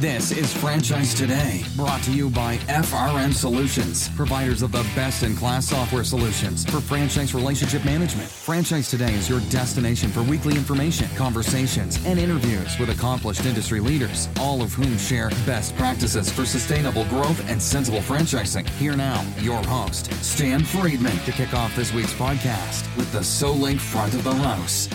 This is Franchise Today, brought to you by FRM Solutions, providers of the best in class software solutions for franchise relationship management. Franchise Today is your destination for weekly information, conversations, and interviews with accomplished industry leaders, all of whom share best practices for sustainable growth and sensible franchising. Here now, your host, Stan Friedman, to kick off this week's podcast with the SoLink front of the house.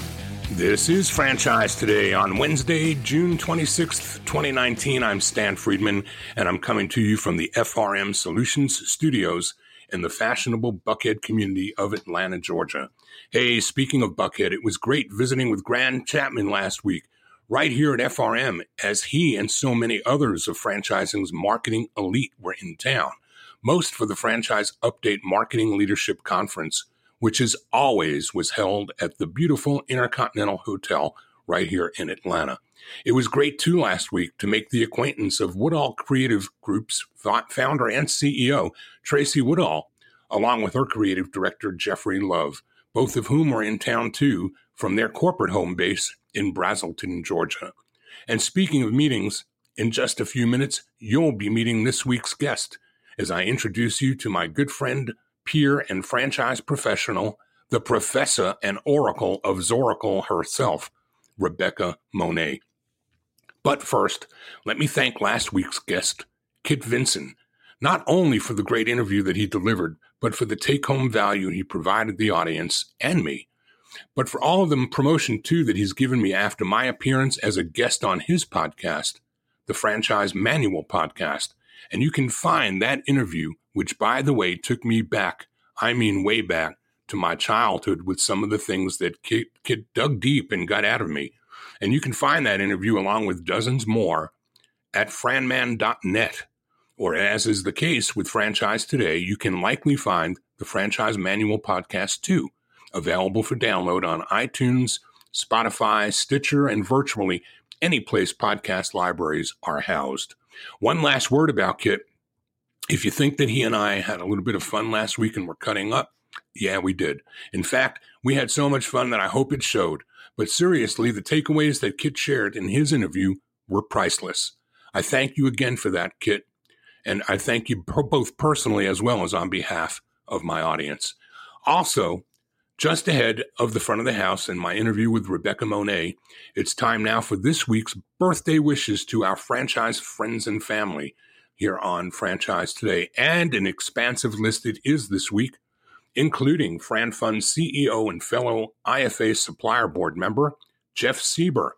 This is Franchise Today on Wednesday, June 26th, 2019. I'm Stan Friedman, and I'm coming to you from the FRM Solutions Studios in the fashionable Buckhead community of Atlanta, Georgia. Hey, speaking of Buckhead, it was great visiting with Grand Chapman last week, right here at FRM, as he and so many others of franchising's marketing elite were in town, most for the Franchise Update Marketing Leadership Conference which as always was held at the beautiful Intercontinental Hotel right here in Atlanta. It was great too last week to make the acquaintance of Woodall Creative Group's founder and CEO, Tracy Woodall, along with her creative director, Jeffrey Love, both of whom are in town too from their corporate home base in Braselton, Georgia. And speaking of meetings, in just a few minutes, you'll be meeting this week's guest as I introduce you to my good friend, peer, and franchise professional, the professor and oracle of Zoracle herself, Rebecca Monet. But first, let me thank last week's guest, Kit Vinson, not only for the great interview that he delivered, but for the take home value he provided the audience and me, but for all of the promotion too that he's given me after my appearance as a guest on his podcast, the Franchise Manual Podcast. And you can find that interview which, by the way, took me back, I mean, way back to my childhood with some of the things that Kit, dug deep and got out of me. And you can find that interview along with dozens more at franman.net. Or, as is the case with Franchise Today, you can likely find the Franchise Manual podcast too, available for download on iTunes, Spotify, Stitcher, and virtually any place podcast libraries are housed. One last word about Kit. If you think that he and I had a little bit of fun last week and we're cutting up, yeah, we did. In fact, we had so much fun that I hope it showed. But seriously, the takeaways that Kit shared in his interview were priceless. I thank you again for that, Kit. And I thank you both personally as well as on behalf of my audience. Also, just ahead of the front of the house and my interview with Rebecca Monet, it's time now for this week's birthday wishes to our franchise friends and family here on Franchise Today. And an expansive list it is this week, including FranFund CEO and fellow IFA Supplier Board member, Jeff Sieber,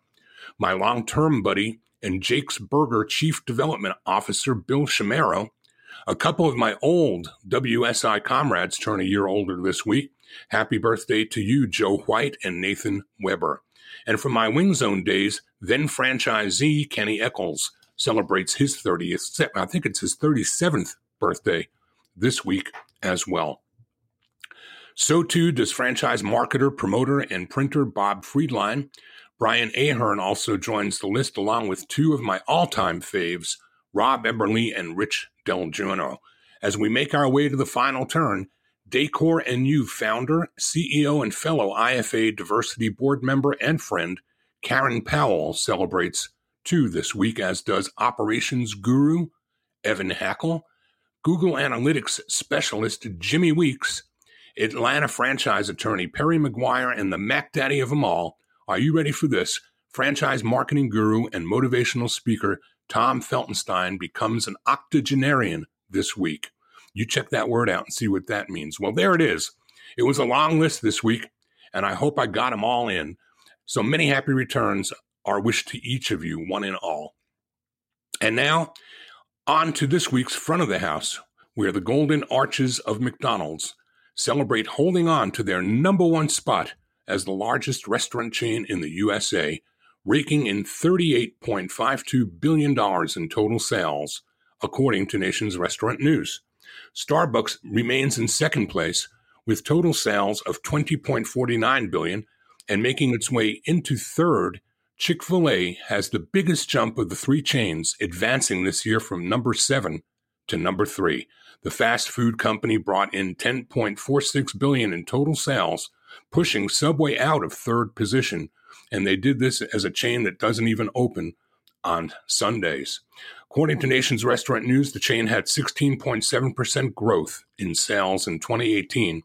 my long term buddy and Jake's Burger Chief Development Officer, Bill Shimero, a couple of my old WSI comrades turn a year older this week. Happy birthday to you, Joe White and Nathan Weber. And from my Wing Zone days, then franchisee Kenny Eccles, celebrates his 30th, I think it's his 37th birthday this week as well. So too does franchise marketer, promoter, and printer Bob Friedline. Brian Ahern also joins the list along with two of my all-time faves, Rob Eberly and Rich Del Giorno. As we make our way to the final turn, Decor and You founder, CEO, and fellow IFA diversity board member and friend Karen Powell celebrates two this week, as does operations guru Evan Hackle, Google Analytics specialist Jimmy Weeks, Atlanta franchise attorney Perry McGuire, and the Mac Daddy of them all. Are you ready for this? Franchise marketing guru and motivational speaker Tom Feltenstein becomes an octogenarian this week. You check that word out and see what that means. Well, there it is. It was a long list this week, and I hope I got them all in. So many happy returns our wish to each of you, one and all. And now, on to this week's front of the house, where the Golden Arches of McDonald's celebrate holding on to their number one spot as the largest restaurant chain in the USA, raking in $38.52 billion in total sales, according to Nation's Restaurant News. Starbucks remains in second place with total sales of 20.49 billion and making its way into third Chick fil A has the biggest jump of the three chains, advancing this year from number seven to number three. The fast food company brought in 10.46 billion in total sales, pushing Subway out of third position. And they did this as a chain that doesn't even open on Sundays. According to Nation's Restaurant News, the chain had 16.7% growth in sales in 2018,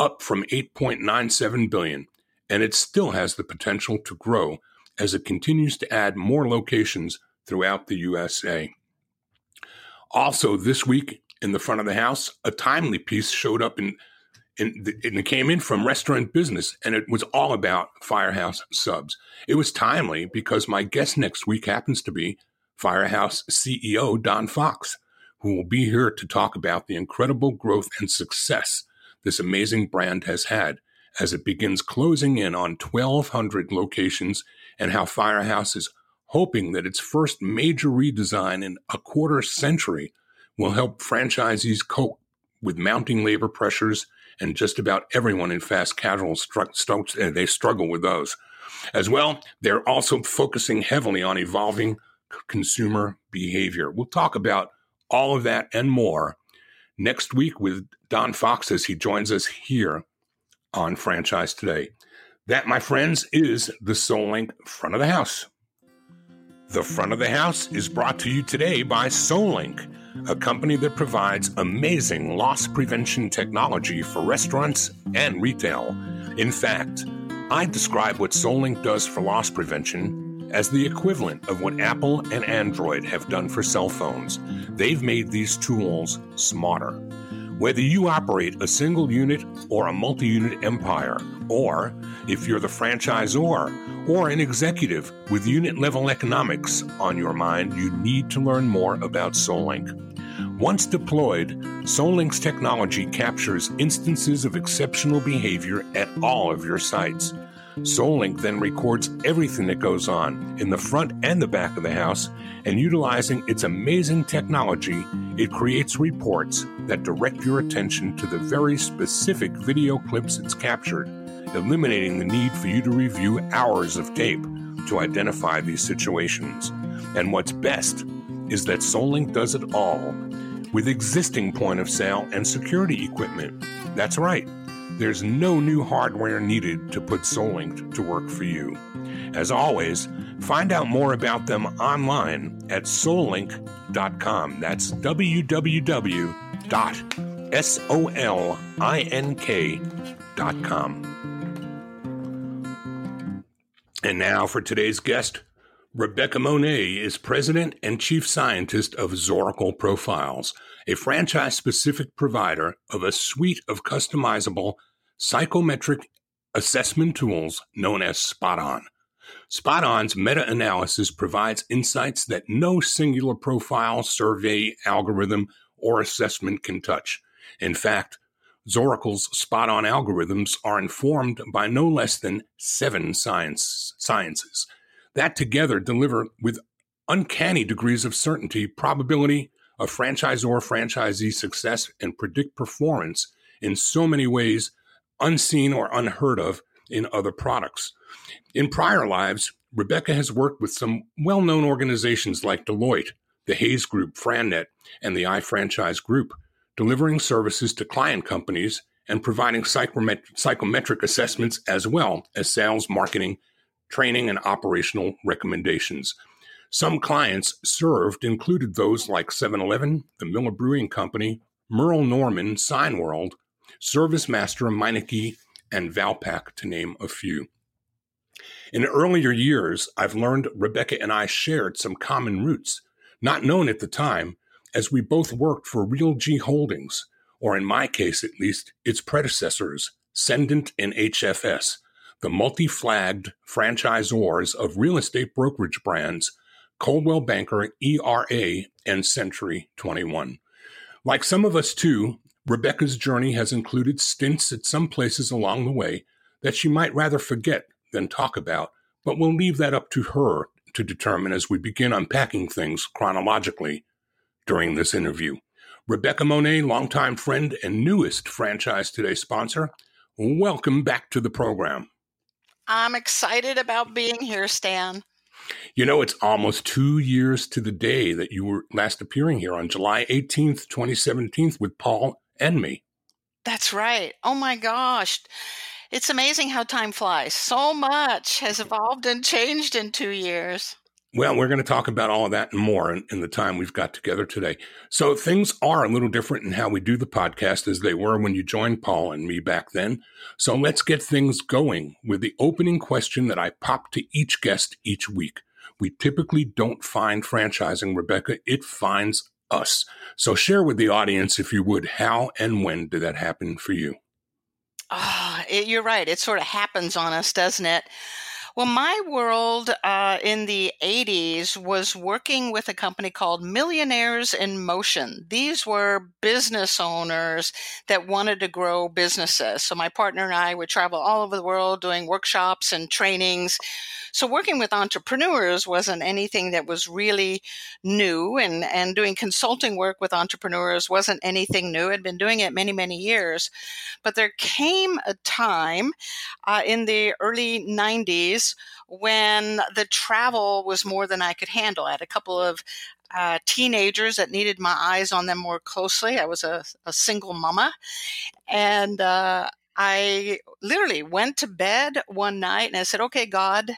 up from 8.97 billion, and it still has the potential to grow as it continues to add more locations throughout the USA. Also, this week in the front of the house, a timely piece showed up in, in and it came in from Restaurant Business, and it was all about Firehouse subs. It was timely because my guest next week happens to be Firehouse CEO Don Fox, who will be here to talk about the incredible growth and success this amazing brand has had as it begins closing in on 1,200 locations and how Firehouse is hoping that its first major redesign in a quarter century will help franchisees cope with mounting labor pressures and just about everyone in fast casual stru- uh, they struggle with those. As well, they're also focusing heavily on evolving consumer behavior. We'll talk about all of that and more next week with Don Fox as he joins us here on Franchise Today. That, my friends, is the Solink front of the house. The front of the house is brought to you today by Solink, a company that provides amazing loss prevention technology for restaurants and retail. In fact, I describe what Solink does for loss prevention as the equivalent of what Apple and Android have done for cell phones. They've made these tools smarter. Whether you operate a single unit or a multi unit empire, or if you're the franchisor or an executive with unit level economics on your mind, you need to learn more about Solink. Once deployed, Solink's technology captures instances of exceptional behavior at all of your sites. Solink then records everything that goes on in the front and the back of the house, and utilizing its amazing technology, it creates reports that direct your attention to the very specific video clips it's captured, eliminating the need for you to review hours of tape to identify these situations. And what's best is that Solink does it all with existing point of sale and security equipment. That's right. There's no new hardware needed to put Solink to work for you. As always, find out more about them online at solink.com. That's www.solink.com. And now for today's guest. Rebecca Monet is president and chief scientist of Zoracle Profiles, a franchise specific provider of a suite of customizable psychometric assessment tools known as Spot On. Spot On's meta analysis provides insights that no singular profile, survey, algorithm, or assessment can touch. In fact, Zoracle's spot on algorithms are informed by no less than seven science, sciences that together deliver with uncanny degrees of certainty probability of franchisor franchisee success and predict performance in so many ways unseen or unheard of in other products. In prior lives, Rebecca has worked with some well known organizations like Deloitte, the Hays Group, Frannet, and the iFranchise Group, delivering services to client companies and providing psychometric assessments as well as sales, marketing, training, and operational recommendations. Some clients served included those like 7 Eleven, the Miller Brewing Company, Merle Norman, Signworld, ServiceMaster, Meineke, and Valpak, to name a few. In earlier years, I've learned Rebecca and I shared some common roots, not known at the time, as we both worked for Realogy Holdings, or in my case at least, its predecessors, Cendant and HFS, the multi flagged franchisors of real estate brokerage brands Coldwell Banker, ERA, and Century 21. Like some of us too, Rebecca's journey has included stints at some places along the way that she might rather forget than talk about, but we'll leave that up to her to determine as we begin unpacking things chronologically during this interview. Rebecca Monet, longtime friend and newest Franchise Today sponsor, welcome back to the program. I'm excited about being here, Stan. You know, it's almost two years to the day that you were last appearing here on July 18th, 2017, with Paul and me. That's right. Oh my gosh. It's amazing how time flies. So much has evolved and changed in two years. Well, we're going to talk about all of that and more in, in, the time we've got together today. So things are a little different in how we do the podcast as they were when you joined Paul and me back then. So let's get things going with the opening question that I pop to each guest each week. We typically don't find franchising, Rebecca. It finds us. So share with the audience, if you would, how and when did that happen for you? Oh, you're right. It sort of happens on us, doesn't it? Well, my world uh, in the 80s was working with a company called Millionaires in Motion. These were business owners that wanted to grow businesses. So my partner and I would travel all over the world doing workshops and trainings so working with entrepreneurs wasn't anything that was really new and, and doing consulting work with entrepreneurs wasn't anything new. I'd been doing it many, many years. But there came a time uh, in the early 90s when the travel was more than I could handle. I had a couple of uh, teenagers that needed my eyes on them more closely. I was a, a single mama. And uh, I literally went to bed one night and I said, okay, God,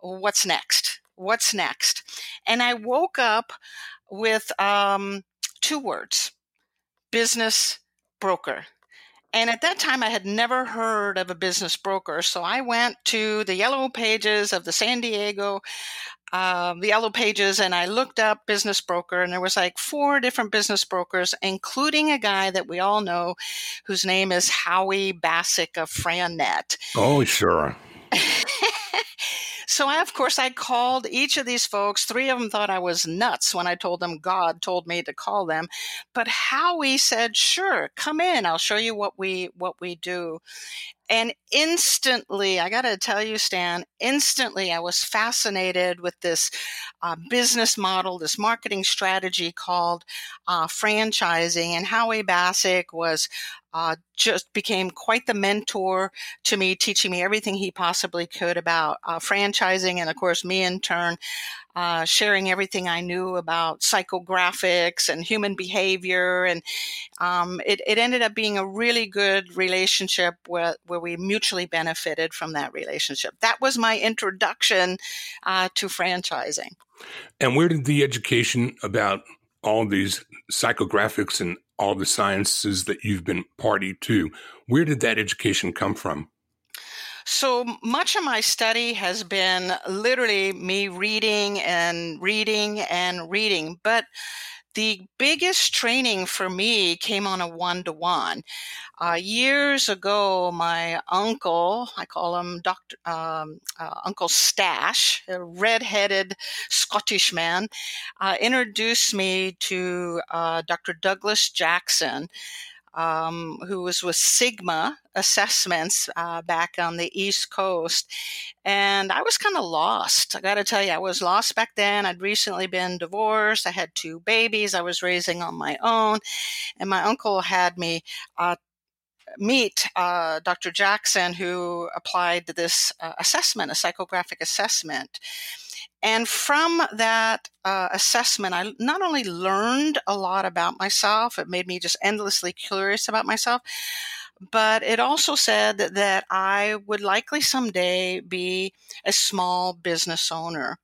what's next? What's next? And I woke up with um, two words business broker. And at that time, I had never heard of a business broker. So I went to the yellow pages of the San Diego, uh, the yellow pages, and I looked up business broker. And there was like four different business brokers, including a guy that we all know whose name is Howie Bassick of FranNet. Oh, sure. So I, of course, I called each of these folks. Three of them thought I was nuts when I told them God told me to call them. But Howie said, sure, come in. I'll show you what we, what we do. And instantly, I got to tell you, Stan, instantly I was fascinated with this uh, business model, this marketing strategy called uh, franchising. And Howie Bassick was uh, just became quite the mentor to me, teaching me everything he possibly could about uh, franchising. And of course, me in turn, uh, sharing everything I knew about psychographics and human behavior. And um, it, it, ended up being a really good relationship where, where we mutually benefited from that relationship. That was my introduction uh, to franchising. And where did the education about all these psychographics and all the sciences that you've been party to, where did that education come from? So much of my study has been literally me reading and reading and reading, but the biggest training for me came on a one to one. Years ago, my uncle, I call him Dr. Um, uh, uncle Stash, a red-headed Scottish man, uh, introduced me to uh, Dr. Douglas Jackson um, who was with Sigma Assessments uh, back on the East Coast. And I was kind of lost. I got to tell you, I was lost back then. I'd recently been divorced. I had two babies I was raising on my own. And my uncle had me uh, meet uh, Dr. Jackson, who applied this uh, assessment, a psychographic assessment. And from that uh, assessment, I not only learned a lot about myself, it made me just endlessly curious about myself, but it also said that, that I would likely someday be a small business owner.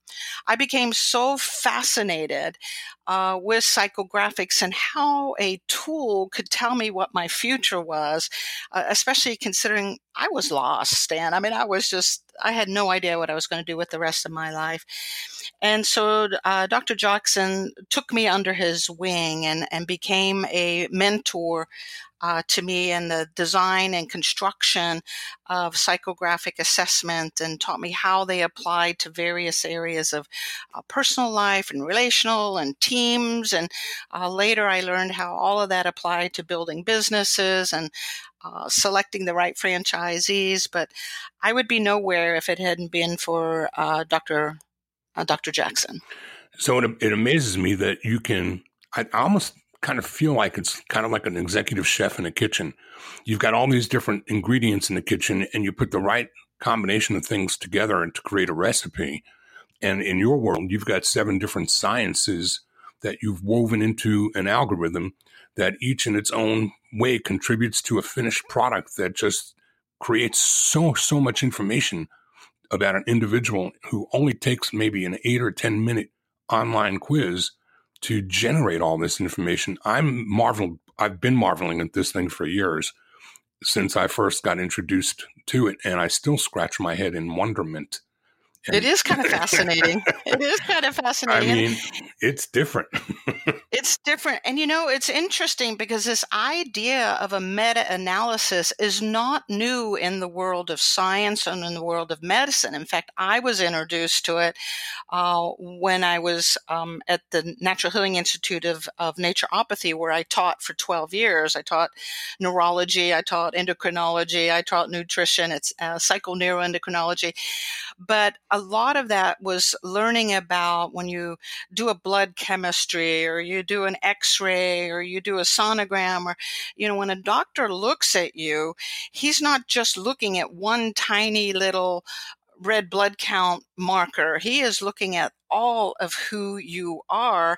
I became so fascinated uh, with psychographics and how a tool could tell me what my future was, uh, especially considering I was lost. And I mean, I was just, I had no idea what I was going to do with the rest of my life. And so uh, Dr. Jackson took me under his wing and, and became a mentor uh, to me in the design and construction of psychographic assessment and taught me how they applied to various areas of uh, personal life and relational and teams. And uh, later I learned how all of that applied to building businesses and uh, selecting the right franchisees. But I would be nowhere if it hadn't been for uh, Dr. Uh, Dr. Jackson. So it, it amazes me that you can. I almost kind of feel like it's kind of like an executive chef in a kitchen. You've got all these different ingredients in the kitchen and you put the right combination of things together and to create a recipe. And in your world, you've got seven different sciences that you've woven into an algorithm that each in its own way contributes to a finished product that just creates so, so much information about an individual who only takes maybe an eight or 10 minute online quiz to generate all this information. I'm marveled. I've been marveling at this thing for years since I first got introduced to it, and I still scratch my head in wonderment and it is kind of fascinating. it is kind of fascinating. I mean, it's different. it's different. And you know, it's interesting because this idea of a meta analysis is not new in the world of science and in the world of medicine. In fact, I was introduced to it uh, when I was um, at the Natural Healing Institute of, of Naturopathy, where I taught for 12 years. I taught neurology, I taught endocrinology, I taught nutrition, it's uh, psychoneuroendocrinology. But a lot of that was learning about when you do a blood chemistry or you do an x-ray or you do a sonogram or you know when a doctor looks at you he's not just looking at one tiny little red blood count marker. He is looking at all of who you are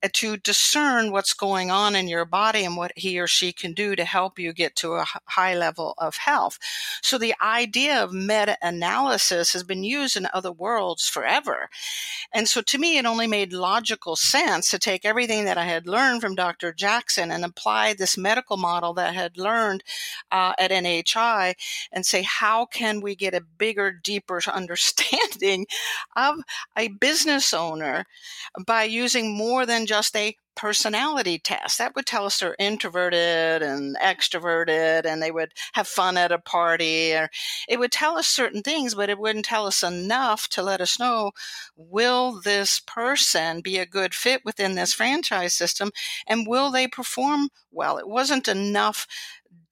uh, to discern what's going on in your body and what he or she can do to help you get to a high level of health. So the idea of meta analysis has been used in other worlds forever. And so to me, it only made logical sense to take everything that I had learned from Dr. Jackson and apply this medical model that I had learned uh, at NHI and say, how can we get a bigger, deeper understanding of a business business owner by using more than just a personality test. That would tell us they're introverted and extroverted and they would have fun at a party or it would tell us certain things, but it wouldn't tell us enough to let us know will this person be a good fit within this franchise system and will they perform well? It wasn't enough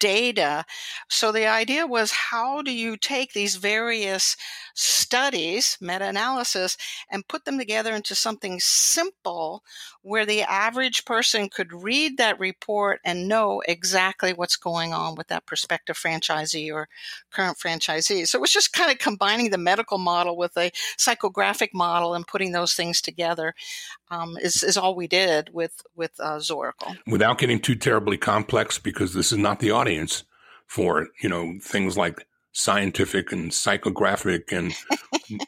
data. So the idea was how do you take these various studies, meta analysis, and put them together into something simple where the average person could read that report and know exactly what's going on with that prospective franchisee or current franchisee. So it was just kind of combining the medical model with a psychographic model and putting those things together um, is, is all we did with, with uh, Zoracle. Without getting too terribly complex, because this is not the audience for, you know, things like scientific and psychographic and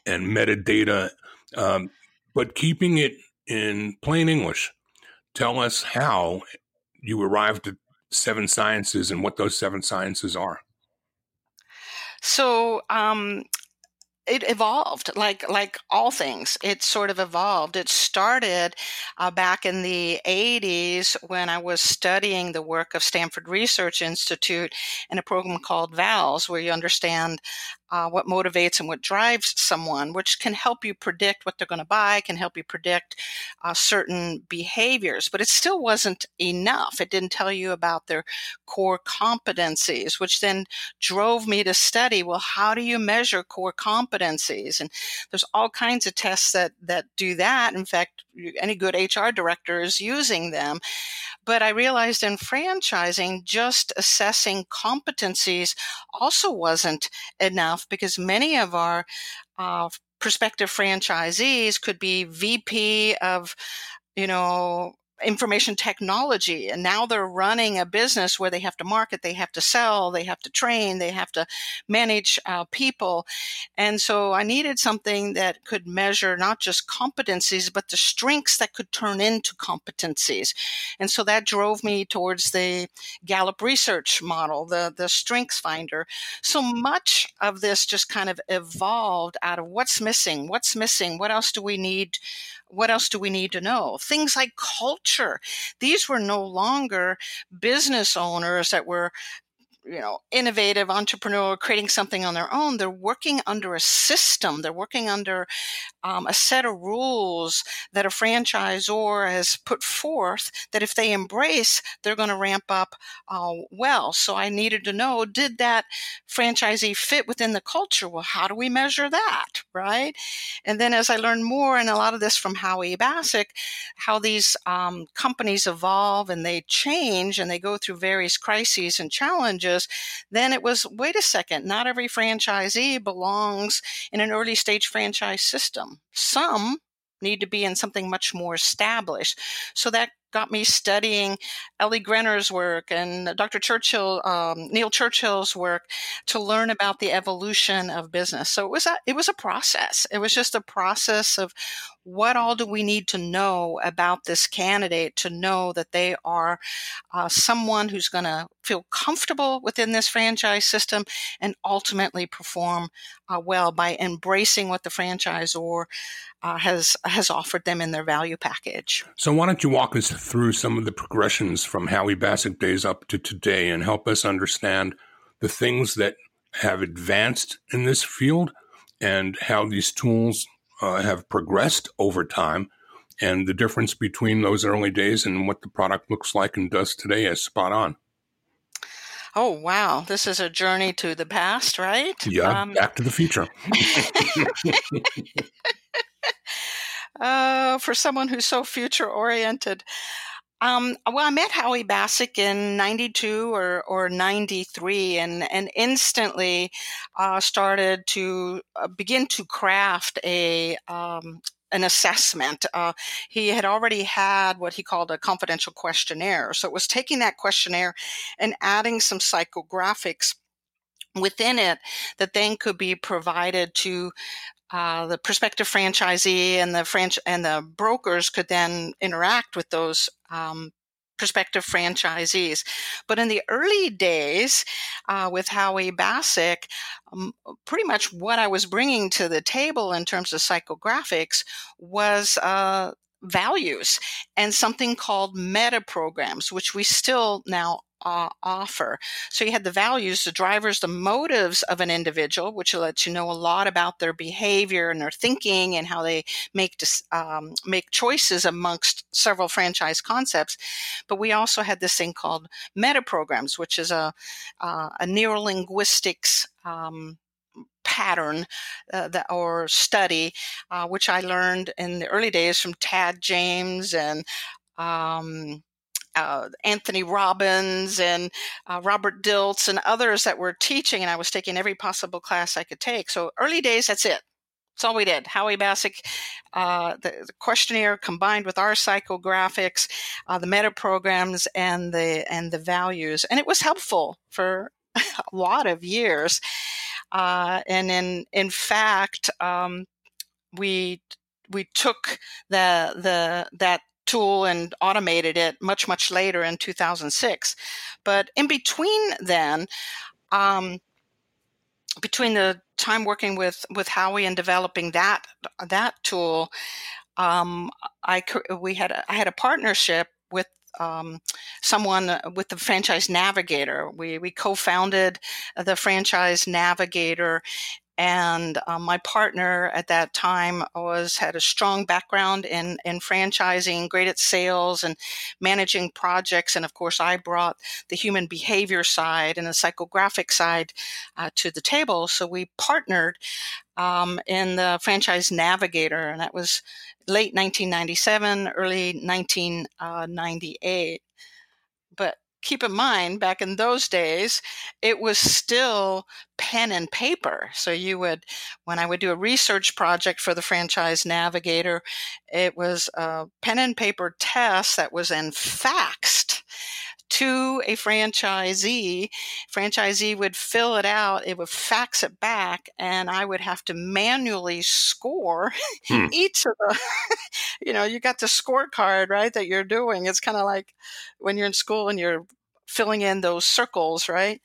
and metadata, um, but keeping it in plain English. Tell us how you arrived at seven sciences and what those seven sciences are. So um, it evolved like like all things. It sort of evolved. It started uh, back in the 80s when i was studying the work of stanford research institute in a program called VALS where you understand uh, what motivates and what drives someone, which can help you predict what they're going to buy, can help you predict uh, certain behaviors. But it still wasn't enough. It didn't tell you about their core competencies, which then drove me to study well, how do you measure core competencies? And there's all kinds of tests that, that do that. In fact, any good HR director is using them. But I realized in franchising, just assessing competencies also wasn't enough because many of our uh, prospective franchisees could be VP of, you know, information technology and now they're running a business where they have to market they have to sell they have to train they have to manage uh, people. And so i needed something that could measure not just competencies but the strengths that could turn into competencies. And so that drove me towards the gallup research model the the strengths finder. So much of this just kind of evolved out of what's missing what's missing what else do we need what else do we need to know? Things like culture. These were no longer business owners that were you know innovative entrepreneur creating something on their own they're working under a system. They're working under um, a set of rules that a franchisor has put forth that if they embrace they're going to ramp up uh, well. So i needed to know did that franchisee fit within the culture? Well how do we measure that right? And then as i learned more and a lot of this from howie bassick how these um, companies evolve and they change and they go through various crises and challenges then it was wait a second, not every franchisee belongs in an early stage franchise system. Some need to be in something much more established. So that got me studying Ellie Greiner's work and Dr. Churchill, um, Neil Churchill's work to learn about the evolution of business. So it was a, it was a process. It was just a process of what all do we need to know about this candidate to know that they are uh, someone who's going to feel comfortable within this franchise system and ultimately perform uh, well by embracing what the franchisor uh, has has offered them in their value package. So why don't you walk us through some of the progressions from Howie Bassick days up to today and help us understand the things that have advanced in this field and how these tools uh, have progressed over time and the difference between those early days and what the product looks like and does today is spot on. Oh, wow. This is a journey to the past, right? Yeah, um, back to the future. uh, for someone who's so future oriented. Um, well, I met Howie Bassick in 92 or, or 93 and, and instantly uh, started to uh, begin to craft a, um, an assessment. Uh, he had already had what he called a confidential questionnaire. So it was taking that questionnaire and adding some psychographics within it that then could be provided to uh, the prospective franchisee and the franch- and the brokers could then interact with those um, prospective franchisees. But in the early days uh, with Howie Bassick, um, pretty much what I was bringing to the table in terms of psychographics was uh, values and something called meta programs, which we still now uh, offer. So you had the values, the drivers, the motives of an individual, which lets you know a lot about their behavior and their thinking and how they make um, make choices amongst several franchise concepts. But we also had this thing called meta programs, which is a uh, a neurolinguistics. Um, pattern uh, that, or study, uh, which I learned in the early days from Tad James and um, uh, Anthony Robbins and uh, Robert Dilts and others that were teaching, and I was taking every possible class I could take. So early days, that's it. That's all we did. Howie Bassick, uh, the, the, questionnaire combined with our psychographics, uh, the meta programs, and the and the values, and it was helpful for a lot of years. Uh, and in in fact, um, we we took the the that tool and automated it much, much later in 2006. But in between then, um, between the time working with, with Howie and developing that, that tool, um, I, we had, I had a partnership with um, someone with the franchise navigator. We, we co-founded the franchise navigator and um, my partner at that time was had a strong background in in franchising, great at sales and managing projects, and of course I brought the human behavior side and the psychographic side uh, to the table. So we partnered um, in the franchise navigator, and that was late 1997, early 1998. Keep in mind, back in those days, it was still pen and paper. So you would, when I would do a research project for the franchise navigator, it was a pen and paper test that was then faxed to a franchisee. Franchisee would fill it out, it would fax it back, and I would have to manually score hmm. each of the, you know, you got the scorecard, right, that you're doing. It's kind of like when you're in school and you're filling in those circles, right?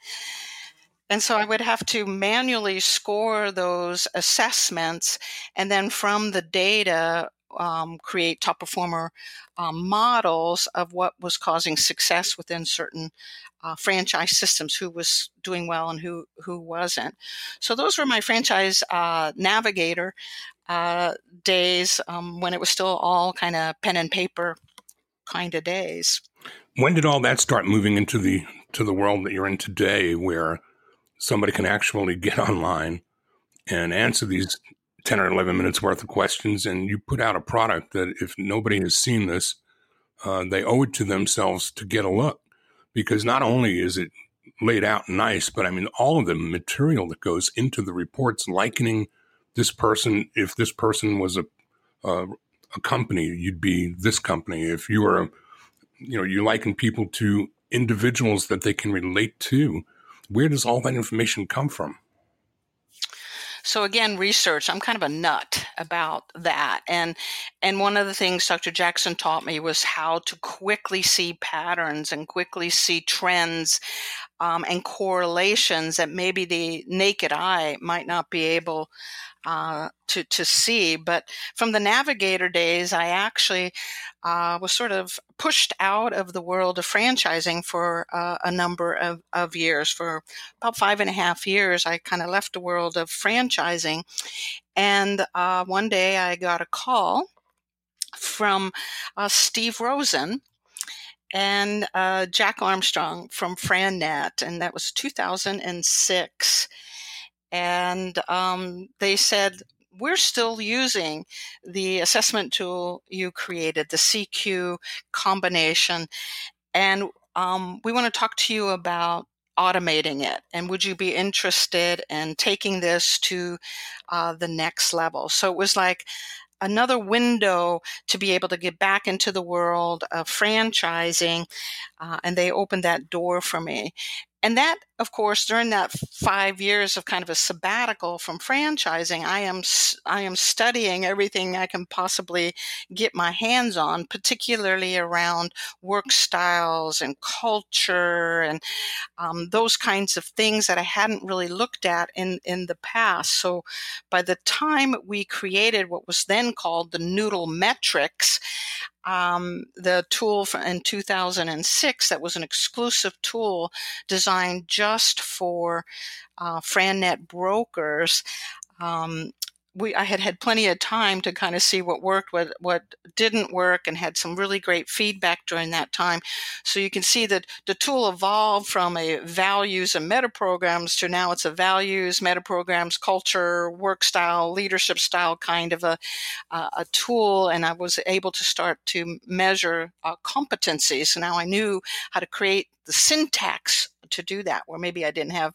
And so I would have to manually score those assessments and then from the data um, create top performer um, models of what was causing success within certain uh, franchise systems, who was doing well and who who wasn't. So those were my franchise uh, navigator uh, days um, when it was still all kind of pen and paper kind of days. When did all that start moving into the to the world that you're in today, where somebody can actually get online and answer these 10 or 11 minutes worth of questions and you put out a product that if nobody has seen this uh, they owe it to themselves to get a look because not only is it laid out nice but i mean all of the material that goes into the reports likening this person if this person was a, a, a company you'd be this company if you were you know, you liken people to individuals that they can relate to. Where does all that information come from? So again, research. I'm kind of a nut about that, and and one of the things Dr. Jackson taught me was how to quickly see patterns and quickly see trends um, and correlations that maybe the naked eye might not be able uh, to to see. But from the navigator days, I actually uh, was sort of pushed out of the world of franchising for uh, a number of, of years. For about five and a half years, I kind of left the world of franchising. And uh, one day I got a call from uh, Steve Rosen and uh, Jack Armstrong from FranNet, and that was 2006. And um, they said, we're still using the assessment tool you created, the CQ combination. And um, we want to talk to you about automating it. And would you be interested in taking this to uh, the next level? So it was like another window to be able to get back into the world of franchising. Uh, and they opened that door for me. And that, of course, during that five years of kind of a sabbatical from franchising, I am I am studying everything I can possibly get my hands on, particularly around work styles and culture and um, those kinds of things that I hadn't really looked at in in the past. So, by the time we created what was then called the Noodle Metrics, um, the tool in 2006 that was an exclusive tool designed just for uh, FranNet brokers. Um, we I had had plenty of time to kind of see what worked, what what didn't work, and had some really great feedback during that time. So you can see that the tool evolved from a values and meta programs to now it's a values, meta programs, culture, work style, leadership style kind of a uh, a tool, and I was able to start to measure uh, competencies. So now I knew how to create the syntax to do that where maybe i didn't have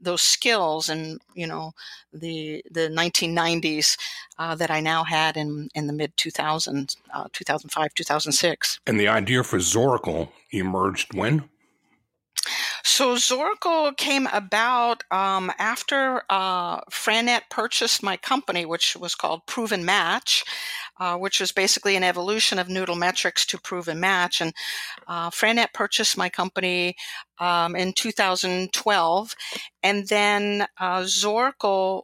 those skills and you know the the 1990s uh, that i now had in in the mid 2000s uh, 2005 2006 and the idea for zoracle emerged when? So Zoracle came about um, after uh, FranNet purchased my company, which was called Proven Match, uh, which was basically an evolution of Noodle Metrics to Proven Match. And uh, FranNet purchased my company um, in 2012, and then uh,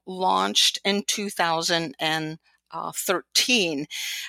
launched in 2000 and uh, 13.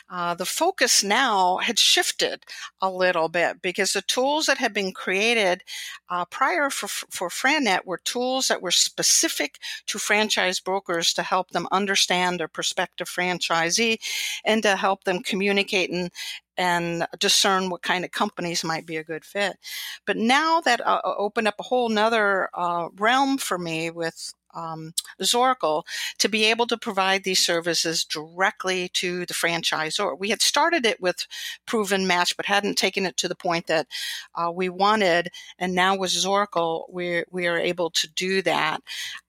Uh, the focus now had shifted a little bit because the tools that had been created uh, prior for, for FranNet were tools that were specific to franchise brokers to help them understand their prospective franchisee and to help them communicate and, and discern what kind of companies might be a good fit. But now that uh, opened up a whole nother uh, realm for me with um, Zoracle to be able to provide these services directly to the franchisor. We had started it with Proven Match, but hadn't taken it to the point that uh, we wanted. And now with Zoracle, we we are able to do that,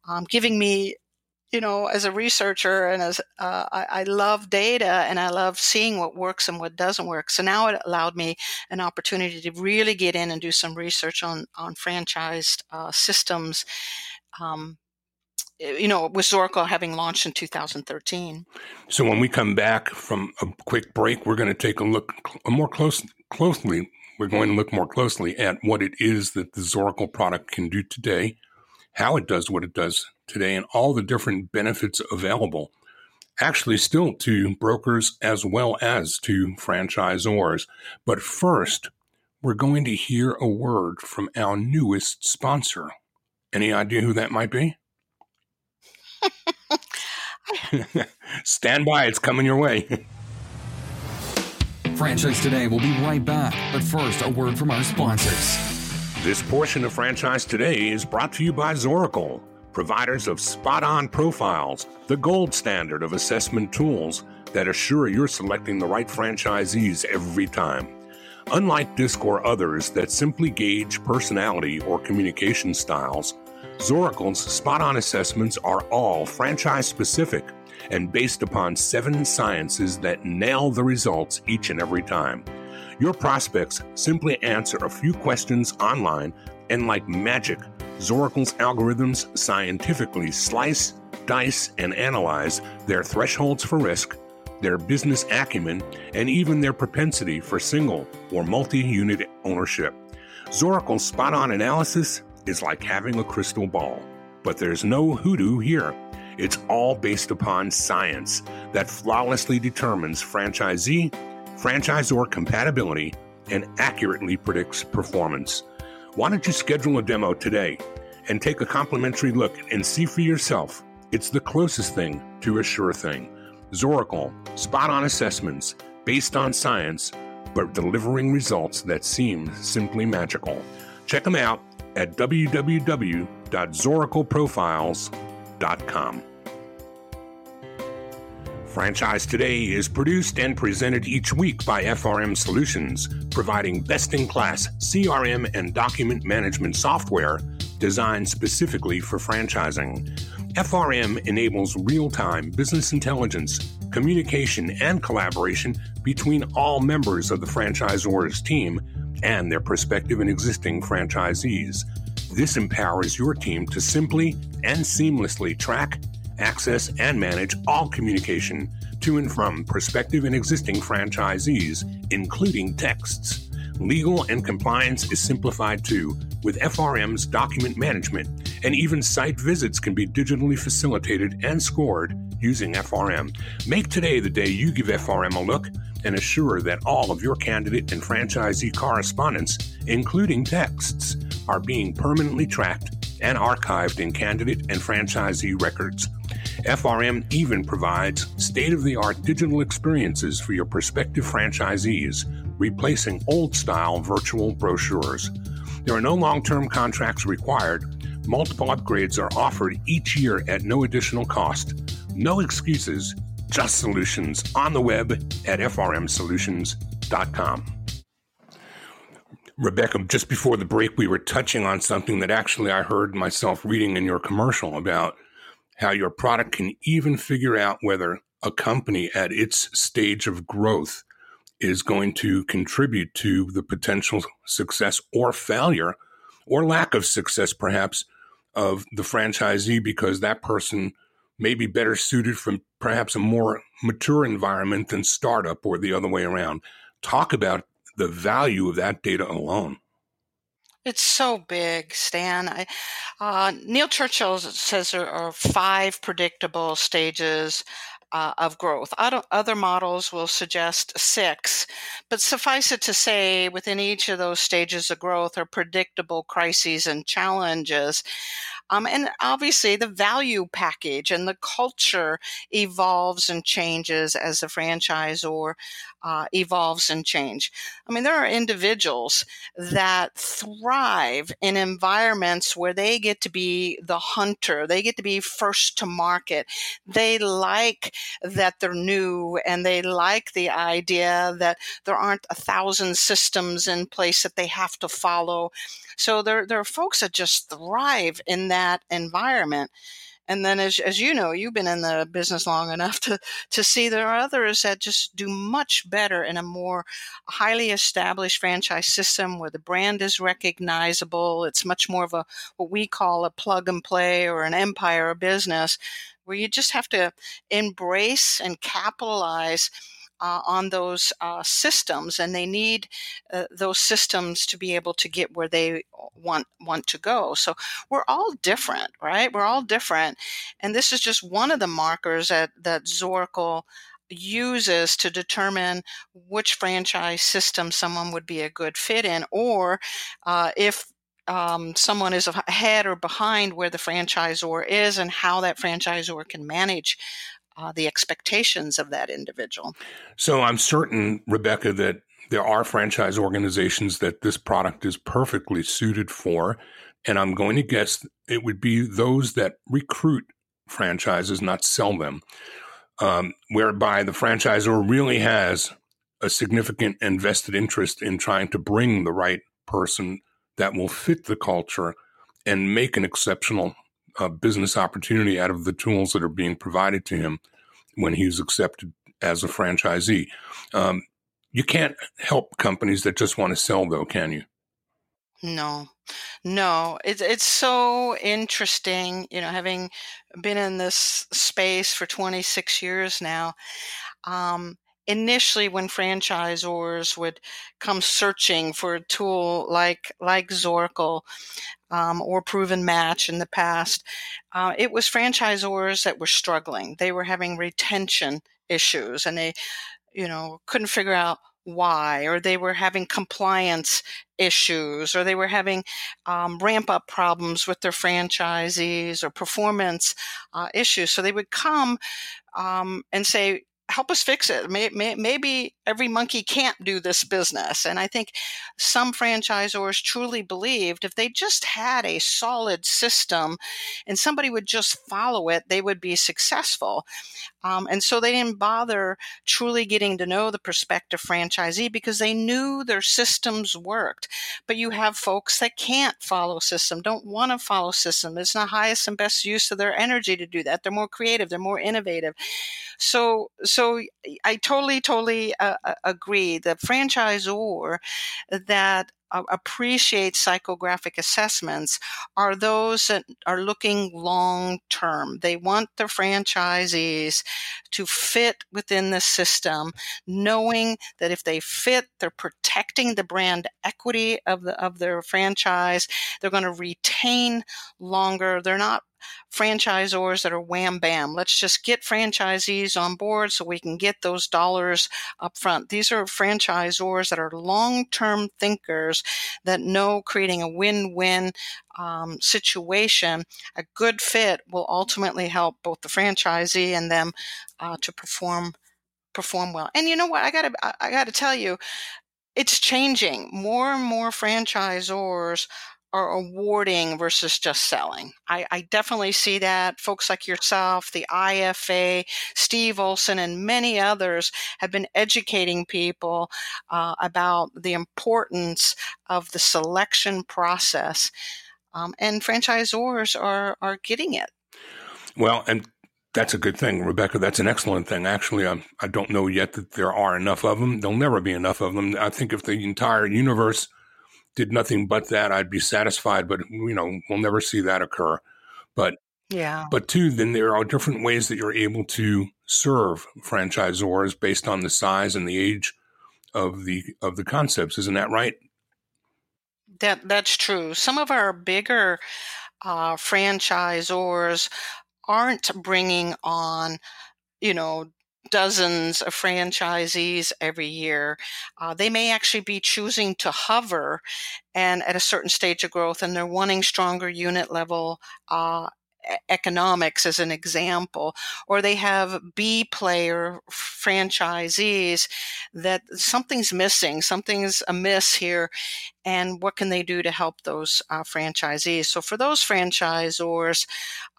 um, giving me you know, as a researcher and as uh, I, I, love data and I love seeing what works and what doesn't work. So now it allowed me an opportunity to really get in and do some research on on franchised uh, systems. Um, you know, with Zoracle having launched in 2013. So when we come back from a quick break, we're going to take a look more close, closely. We're going to look more closely at what it is that the Zoracle product can do today, how it does what it does today, and all the different benefits available. Actually, still to brokers as well as to franchisors. But first, we're going to hear a word from our newest sponsor. Any idea who that might be? Stand by, it's coming your way. Franchise Today will be right back, but first, a word from our sponsors. This portion of Franchise Today is brought to you by Zoracle, providers of spot on profiles, the gold standard of assessment tools that assure you're selecting the right franchisees every time. Unlike DISC or others that simply gauge personality or communication styles, Zoracle's spot on assessments are all franchise specific and based upon seven sciences that nail the results each and every time. Your prospects simply answer a few questions online, and like magic, Zoracle's algorithms scientifically slice, dice, and analyze their thresholds for risk, their business acumen, and even their propensity for single or multi unit ownership. Zoracle's spot on analysis is like having a crystal ball, but there's no hoodoo here. It's all based upon science that flawlessly determines franchisee franchisor compatibility, and accurately predicts performance. Why don't you schedule a demo today and take a complimentary look and see for yourself? It's the closest thing to a sure thing. Zoracle, spot on assessments based on science, but delivering results that seem simply magical. Check them out at www.zoracleprofiles.com. Franchise Today is produced and presented each week by FRM Solutions, providing best in class CRM and document management software designed specifically for franchising. FRM enables real time business intelligence, communication, and collaboration between all members of the franchisor's team and their prospective and existing franchisees. This empowers your team to simply and seamlessly track access, and manage all communication to and from prospective and existing franchisees, including texts. Legal and compliance is simplified too, with FRM's document management, and even site visits can be digitally facilitated and scored using FRM. Make today the day you give FRM a look and assure that all of your candidate and franchisee correspondence, including texts, are being permanently tracked and archived in candidate and franchisee records. FRM even provides state of the art digital experiences for your prospective franchisees, replacing old style virtual brochures. There are no long term contracts required. Multiple upgrades are offered each year at no additional cost. No excuses, just solutions on the web at frmsolutions.com. Rebecca, just before the break, we were touching on something that actually I heard myself reading in your commercial about how your product can even figure out whether a company at its stage of growth is going to contribute to the potential success or failure or lack of success, perhaps, of the franchisee because that person may be better suited for perhaps a more mature environment than startup or the other way around. Talk about the value of that data alone. It's so big, Stan. I, uh, Neil Churchill says there are five predictable stages uh, of growth. Other models will suggest six, but suffice it to say, within each of those stages of growth are predictable crises and challenges. Um, and obviously, the value package and the culture evolves and changes as the franchisor uh, evolves and change. I mean, there are individuals that thrive in environments where they get to be the hunter. They get to be first to market. They like that they're new and they like the idea that there aren't a thousand systems in place that they have to follow. So there, there are folks that just thrive in that environment. And then, as, as you know, you've been in the business long enough to, to see there are others that just do much better in a more highly established franchise system where the brand is recognizable. It's much more of a what we call a plug and play or an empire business where you just have to embrace and capitalize uh, on those uh, systems, and they need uh, those systems to be able to get where they want want to go. So we're all different, right? We're all different, and this is just one of the markers that that Zoracle uses to determine which franchise system someone would be a good fit in, or uh, if um, someone is ahead or behind where the franchisor is and how that franchisor can manage uh, the expectations of that individual. So I'm certain, Rebecca, that there are franchise organizations that this product is perfectly suited for. And I'm going to guess it would be those that recruit franchises, not sell them, um, whereby the franchisor really has a significant and vested interest in trying to bring the right person that will fit the culture and make an exceptional a business opportunity out of the tools that are being provided to him when he's accepted as a franchisee. Um, you can't help companies that just want to sell, though, can you? No, no. It's it's so interesting, you know, having been in this space for 26 years now. Um, initially, when franchisors would come searching for a tool like like Zoracle um, or Proven Match in the past, uh, it was franchisors that were struggling. They were having retention issues, and they, you know, couldn't figure out why, or they were having compliance issues, or they were having um, ramp up problems with their franchisees or performance uh, issues. So they would come um, and say, help us fix it. Maybe every monkey can't do this business. And I think some franchisors truly believed if they just had a solid system and somebody would just follow it, they would be successful. Um, and so they didn't bother truly getting to know the prospective franchisee because they knew their systems worked. But you have folks that can't follow system, don't want to follow system. It's not the highest and best use of their energy to do that. They're more creative, they're more innovative. So, so I totally, totally uh agree. The franchisor that appreciate psychographic assessments are those that are looking long term. They want their franchisees to fit within the system, knowing that if they fit, they're protecting the brand equity of the of their franchise. They're going to retain longer. They're not franchisors that are wham bam. Let's just get franchisees on board so we can get those dollars up front. These are franchisors that are long term thinkers that know creating a win win um, situation, a good fit will ultimately help both the franchisee and them uh, to perform perform well. And you know what? I gotta I gotta tell you, it's changing. More and more franchisors are awarding versus just selling. I, I, definitely see that. Folks like yourself, the IFA, Steve Olson, and many others have been educating people uh, about the importance of the selection process. Um, and franchisors are, are getting it. Well, and that's a good thing, Rebecca. That's an excellent thing. Actually, I'm, I don't know yet that there are enough of them. There'll never be enough of them. I think if the entire universe – did nothing but that, I'd be satisfied. But you know, we'll never see that occur. But yeah. But two, then there are different ways that you're able to serve franchisors based on the size and the age of the of the concepts. Isn't that right? That that's true. Some of our bigger uh, franchisors aren't bringing on, you know, dozens of franchisees every year. Uh, they may actually be choosing to hover and at a certain stage of growth and they're wanting stronger unit level uh, economics as an example, or they have B player franchisees that something's missing, something's amiss here, and what can they do to help those uh, franchisees? So for those franchisors,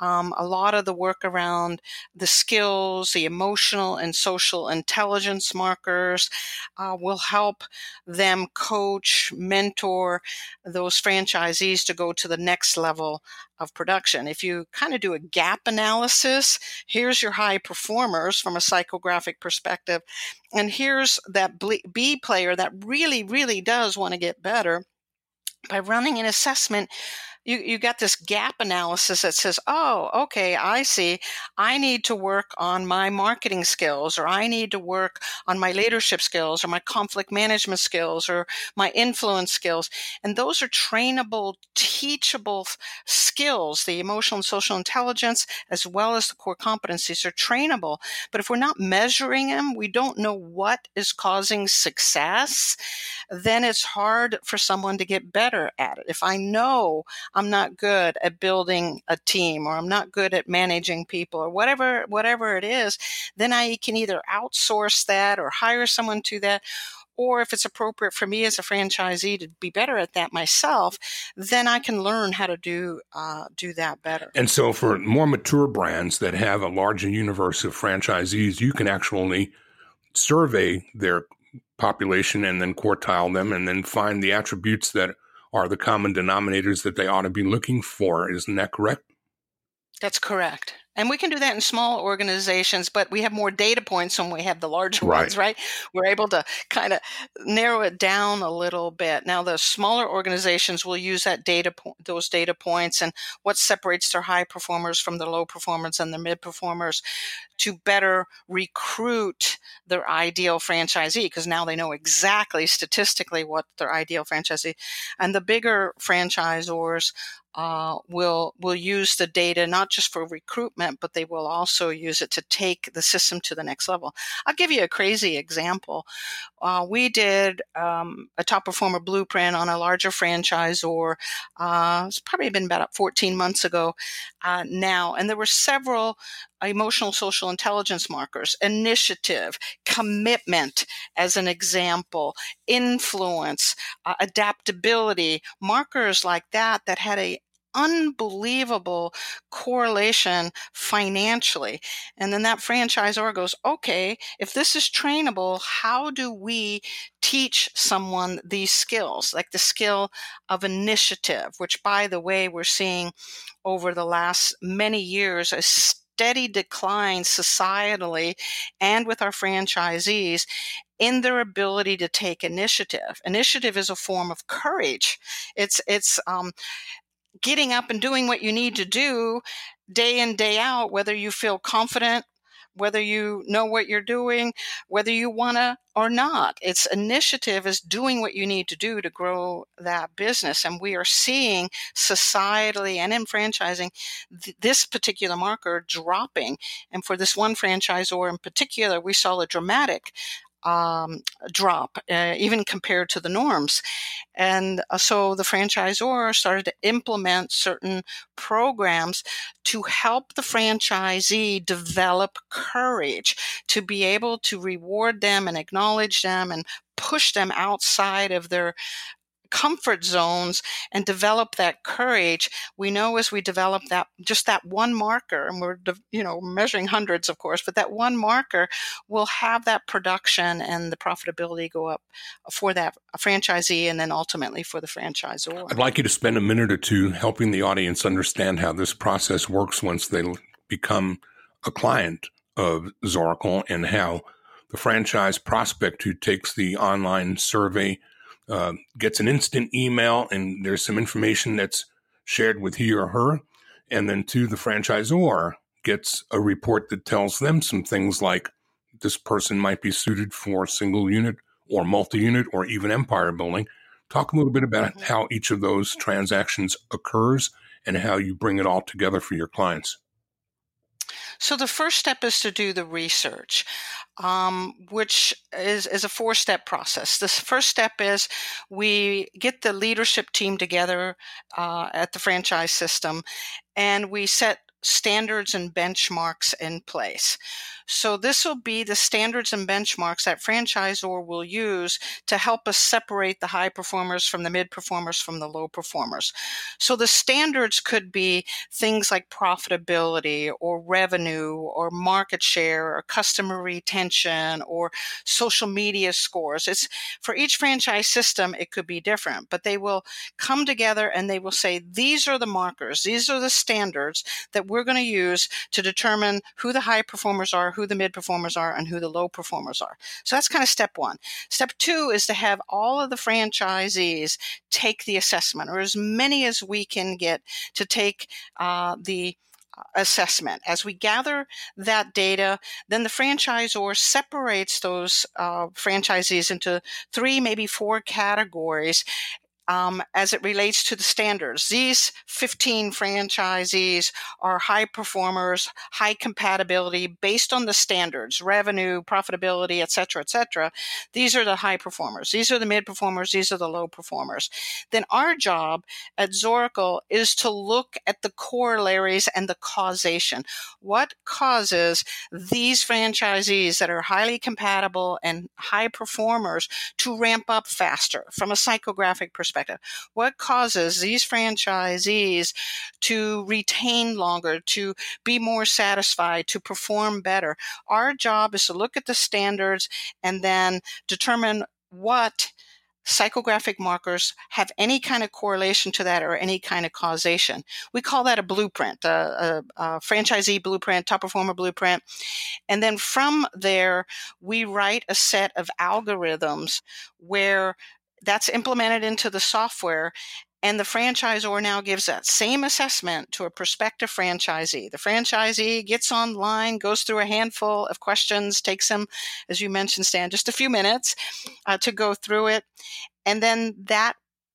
um, a lot of the work around the skills, the emotional and social intelligence markers uh, will help them coach, mentor those franchisees to go to the next level of production. If you kind of do a gap analysis, here's your high performers from a psychographic perspective, and here's that B player that really, really does want to get better. By running an assessment, you, you got this gap analysis that says, oh, okay, I see. I need to work on my marketing skills, or I need to work on my leadership skills, or my conflict management skills, or my influence skills. And those are trainable, teachable skills. The emotional and social intelligence, as well as the core competencies, are trainable. But if we're not measuring them, we don't know what is causing success, then it's hard for someone to get better at it. If I know I'm not good at building a team or I'm not good at managing people or whatever whatever it is, then I can either outsource that or hire someone to that or if it's appropriate for me as a franchisee to be better at that myself, then I can learn how to do uh, do that better. And so, for more mature brands that have a larger universe of franchisees, you can actually survey their population and then quartile them, and then find the attributes that are the common denominators that they ought to be looking for. Isn't that correct? That's correct. And we can do that in small organizations, but we have more data points when we have the larger Right. ones, right? We're able to kind of narrow it down a little bit. Now, the smaller organizations will use that data, po- those data points, and what separates their high performers from the low performers and the mid performers to better recruit their ideal franchisee because now they know exactly statistically what their ideal franchisee and the bigger franchisors uh, will will use the data not just for recruitment, but they will also use it to take the system to the next level. I'll give you a crazy example. Uh, we did um, a top performer blueprint on a larger franchisor. Uh, it's probably been about 14 months ago uh, now, and there were several emotional social intelligence markers, initiative, commitment, as an example, influence, uh, adaptability, markers like that that had a unbelievable correlation financially. And then that franchisor goes, okay, if this is trainable, how do we teach someone these skills, like the skill of initiative, which by the way, we're seeing over the last many years a steady decline societally and with our franchisees in their ability to take initiative. Initiative is a form of courage. It's it's um, getting up and doing what you need to do day in day out whether you feel confident whether you know what you're doing whether you want to or not. It's initiative is doing what you need to do to grow that business and we are seeing societally and in franchising th- this particular marker dropping. And for this one franchisor in particular we saw a dramatic um, drop, uh, even compared to the norms. And uh, so the franchisor started to implement certain programs to help the franchisee develop courage to be able to reward them and acknowledge them and push them outside of their comfort zones and develop that courage. We know as we develop that just that one marker and we're you know measuring hundreds of course but that one marker will have that production and the profitability go up for that franchisee and then ultimately for the franchisor. I'd like you to spend a minute or two helping the audience understand how this process works once they become a client of Zoracle and how the franchise prospect who takes the online survey uh, gets an instant email and there's some information that's shared with he or her. And then to the franchisor gets a report that tells them some things like this person might be suited for single unit or multi unit or even empire building. Talk a little bit about Mhm. how each of those transactions occurs and how you bring it all together for your clients. So the first step is to do the research, um, which is, is a four step process. The first step is we get the leadership team together uh, at the franchise system and we set standards and benchmarks in place. So this will be the standards and benchmarks that franchisor will use to help us separate the high performers from the mid performers from the low performers. So the standards could be things like profitability or revenue or market share or customer retention or social media scores. It's for each franchise system it could be different, but they will come together and they will say these are the markers, these are the standards that we're going to use to determine who the high performers are, who the mid performers are, and who the low performers are. So that's kind of step one. Step two is to have all of the franchisees take the assessment, or as many as we can get to take uh, the assessment. As we gather that data, then the franchisor separates those uh, franchisees into three, maybe four categories um, as it relates to the standards. These 15 franchisees are high performers, high compatibility based on the standards, revenue, profitability, et cetera, et cetera. These are the high performers. These are the mid performers. These are the low performers. Then our job at Zoracle is to look at the corollaries and the causation. What causes these franchisees that are highly compatible and high performers to ramp up faster from a psychographic perspective? What causes these franchisees to retain longer, to be more satisfied, to perform better? Our job is to look at the standards and then determine what psychographic markers have any kind of correlation to that or any kind of causation. We call that a blueprint, a, a, a, franchisee blueprint, top performer blueprint. And then from there, we write a set of algorithms where that's implemented into the software and the franchisor now gives that same assessment to a prospective franchisee. The franchisee gets online, goes through a handful of questions, takes them, as you mentioned, Stan, just a few minutes uh, to go through it. And then that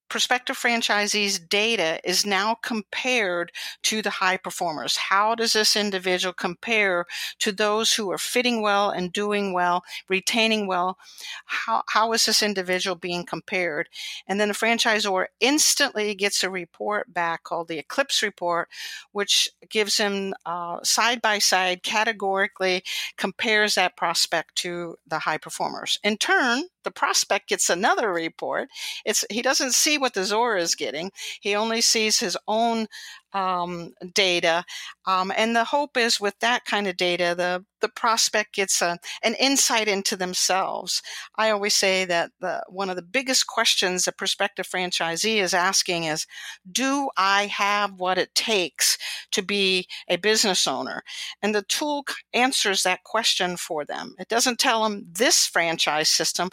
prospective franchisees' data is now compared to the high performers. How does this individual compare to those who are fitting well and doing well, retaining well? How, how is this individual being compared? And then the franchisor instantly gets a report back called the Eclipse report, which gives him uh, side by side categorically compares that prospect to the high performers. In turn, the prospect gets another report. It's he doesn't see what the Zora is getting. He only sees his own um, data. Um, and the hope is with that kind of data, the, the prospect gets a, an insight into themselves. I always say that the, one of the biggest questions a prospective franchisee is asking is, do I have what it takes to be a business owner? And the tool answers that question for them. It doesn't tell them this franchise system.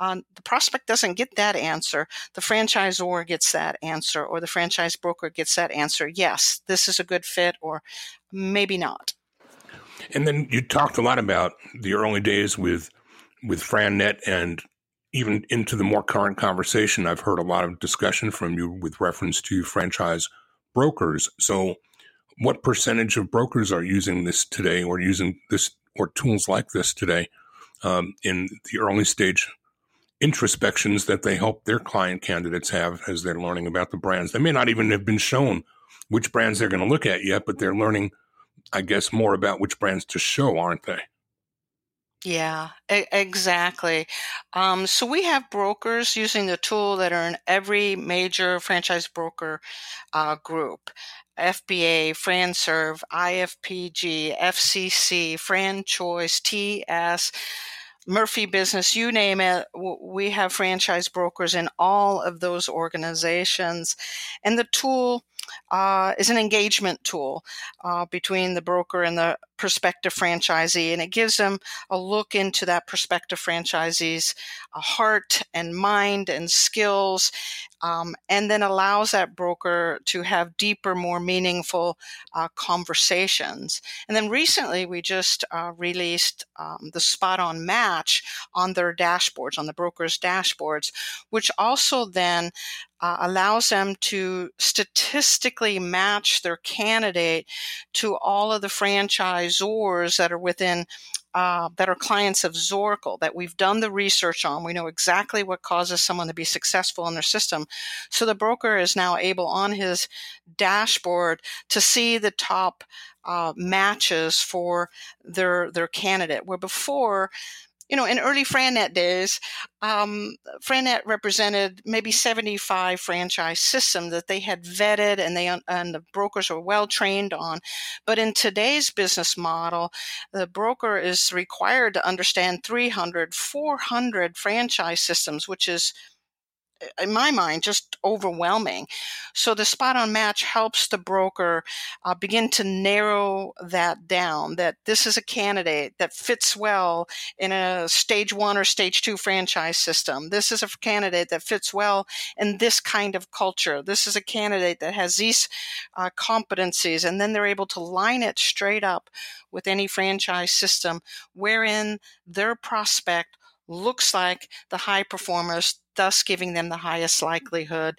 Um, the prospect doesn't get that answer. The franchisor gets that answer or the franchise broker gets that answer yes, this is a good fit, or maybe not. And then you talked a lot about the early days with with FranNet and even into the more current conversation, I've heard a lot of discussion from you with reference to franchise brokers. So, what percentage of brokers are using this today, or using this, or tools like this today, um, in the early stage introspections that they help their client candidates have as they're learning about the brands? They may not even have been shown which brands they're going to look at yet, but they're learning, I guess, more about which brands to show, aren't they? Yeah, exactly. Um, so we have brokers using the tool that are in every major franchise broker uh, group. FBA, FranServe, IFPG, FCC, FranChoice, TS, Murphy Business, you name it. We have franchise brokers in all of those organizations. And the tool uh, is an engagement tool uh, between the broker and the prospective franchisee, and it gives them a look into that prospective franchisee's uh, heart and mind and skills, um, and then allows that broker to have deeper, more meaningful uh, conversations. And then recently, we just uh, released um, the spot on match on their dashboards, on the broker's dashboards, which also then uh, allows them to statistically match their candidate to all of the franchisors that are within uh, that are clients of Zoracle that we've done the research on. We know exactly what causes someone to be successful in their system. So the broker is now able on his dashboard to see the top uh, matches for their their candidate. Where before you know, in early FranNet days, um, FranNet represented maybe 75 franchise systems that they had vetted and they and the brokers were well trained on. But in today's business model, the broker is required to understand 300, 400 franchise systems, which is in my mind, just overwhelming. So the spot on match helps the broker uh, begin to narrow that down that this is a candidate that fits well in a stage one or stage two franchise system. This is a candidate that fits well in this kind of culture. This is a candidate that has these uh, competencies. And then they're able to line it straight up with any franchise system wherein their prospect looks like the high performers, thus giving them the highest likelihood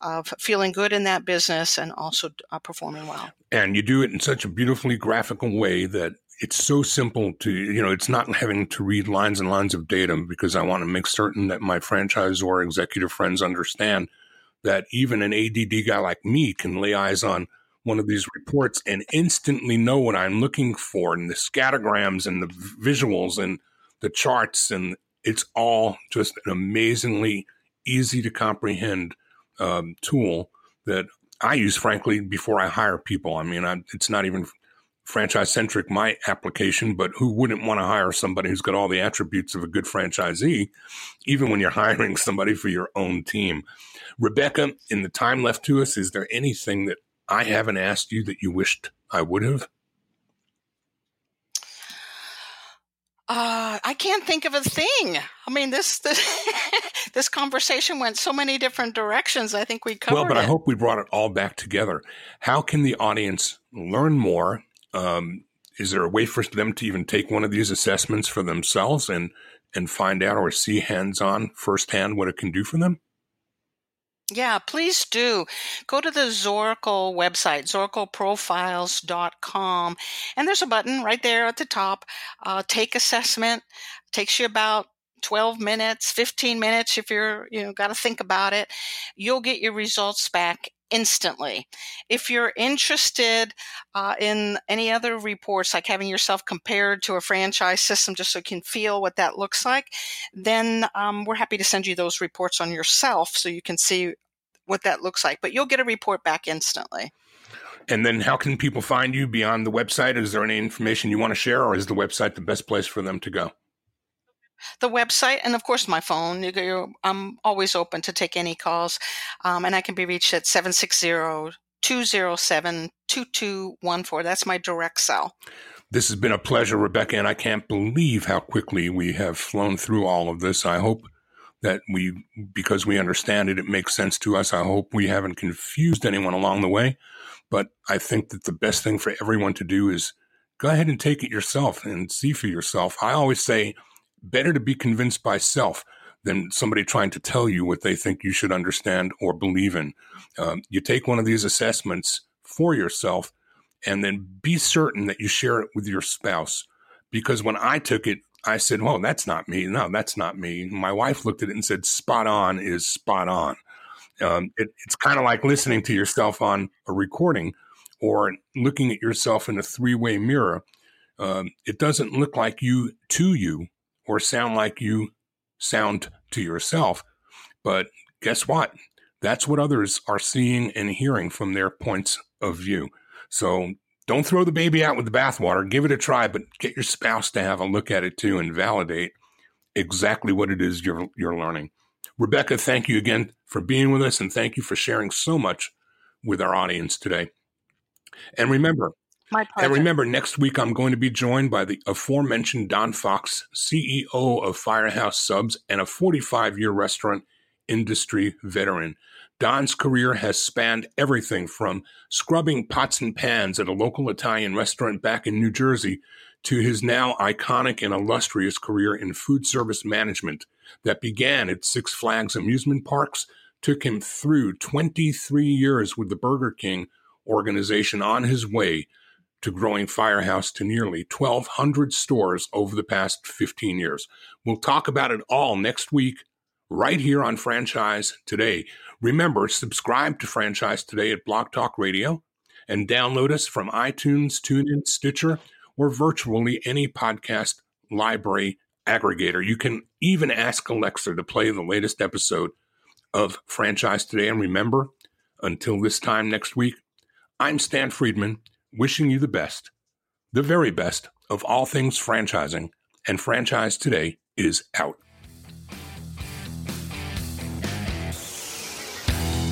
of feeling good in that business and also uh, performing well. And you do it in such a beautifully graphical way that it's so simple to, you know, it's not having to read lines and lines of data because I want to make certain that my franchise or executive friends understand that even an ADD guy like me can lay eyes on one of these reports and instantly know what I'm looking for and the scattergrams and the visuals and the charts and it's all just an amazingly easy to comprehend um, tool that I use, frankly, before I hire people. I mean, I, it's not even franchise centric my application, but who wouldn't want to hire somebody who's got all the attributes of a good franchisee, even when you're hiring somebody for your own team? Rebecca, in the time left to us, is there anything that I haven't asked you that you wished I would have? Uh, I can't think of a thing. I mean, this this, this conversation went so many different directions. I think we covered. It. Well, but it. I hope we brought it all back together. How can the audience learn more? Um, is there a way for them to even take one of these assessments for themselves and and find out or see hands on firsthand what it can do for them? Yeah, please do. Go to the Zoracle website, zoracleprofiles.com, and there's a button right there at the top. Uh, take assessment. Takes you about 12 minutes, 15 minutes if you're, you know, got to think about it. You'll get your results back instantly. If you're interested uh, in any other reports, like having yourself compared to a franchise system just so you can feel what that looks like, then um, we're happy to send you those reports on yourself so you can see what that looks like. But you'll get a report back instantly. And then, how can people find you beyond the website? Is there any information you want to share, or is the website the best place for them to go? The website and of course my phone. I'm always open to take any calls um, and i can be reached at 760-207-2214 that's my direct cell. This has been a pleasure rebecca and i can't believe how quickly we have flown through all of this. I hope that we because we understand it it makes sense to us. I hope we haven't confused anyone along the way but i think that the best thing for everyone to do is go ahead and take it yourself and see for yourself. I always say better to be convinced by self than somebody trying to tell you what they think you should understand or believe in. Um, you take one of these assessments for yourself and then be certain that you share it with your spouse. Because when I took it, I said, Well, that's not me. No, that's not me." My wife looked at it and said, "Spot on is spot on." Um, it, it's kind of like listening to yourself on a recording or looking at yourself in a three-way mirror. Um, it doesn't look like you to you or sound like you sound to yourself. But guess what? That's what others are seeing and hearing from their points of view. So don't throw the baby out with the bathwater. Give it a try, but get your spouse to have a look at it too and validate exactly what it is you're, you're learning. Rebecca, thank you again for being with us and thank you for sharing so much with our audience today. And remember, my pleasure. And remember, next week I'm going to be joined by the aforementioned Don Fox, CEO of Firehouse Subs and a 45 year restaurant industry veteran. Don's career has spanned everything from scrubbing pots and pans at a local Italian restaurant back in New Jersey to his now iconic and illustrious career in food service management that began at Six Flags amusement parks, took him through 23 years with the Burger King organization on his way to growing Firehouse to nearly 1,200 stores over the past 15 years. We'll talk about it all next week, right here on Franchise Today. Remember, subscribe to Franchise Today at Blog Talk Radio and download us from iTunes, TuneIn, Stitcher, or virtually any podcast library aggregator. You can even ask Alexa to play the latest episode of Franchise Today. And remember, until this time next week, I'm Stan Friedman wishing you the best, the very best of all things franchising, and Franchise Today is out.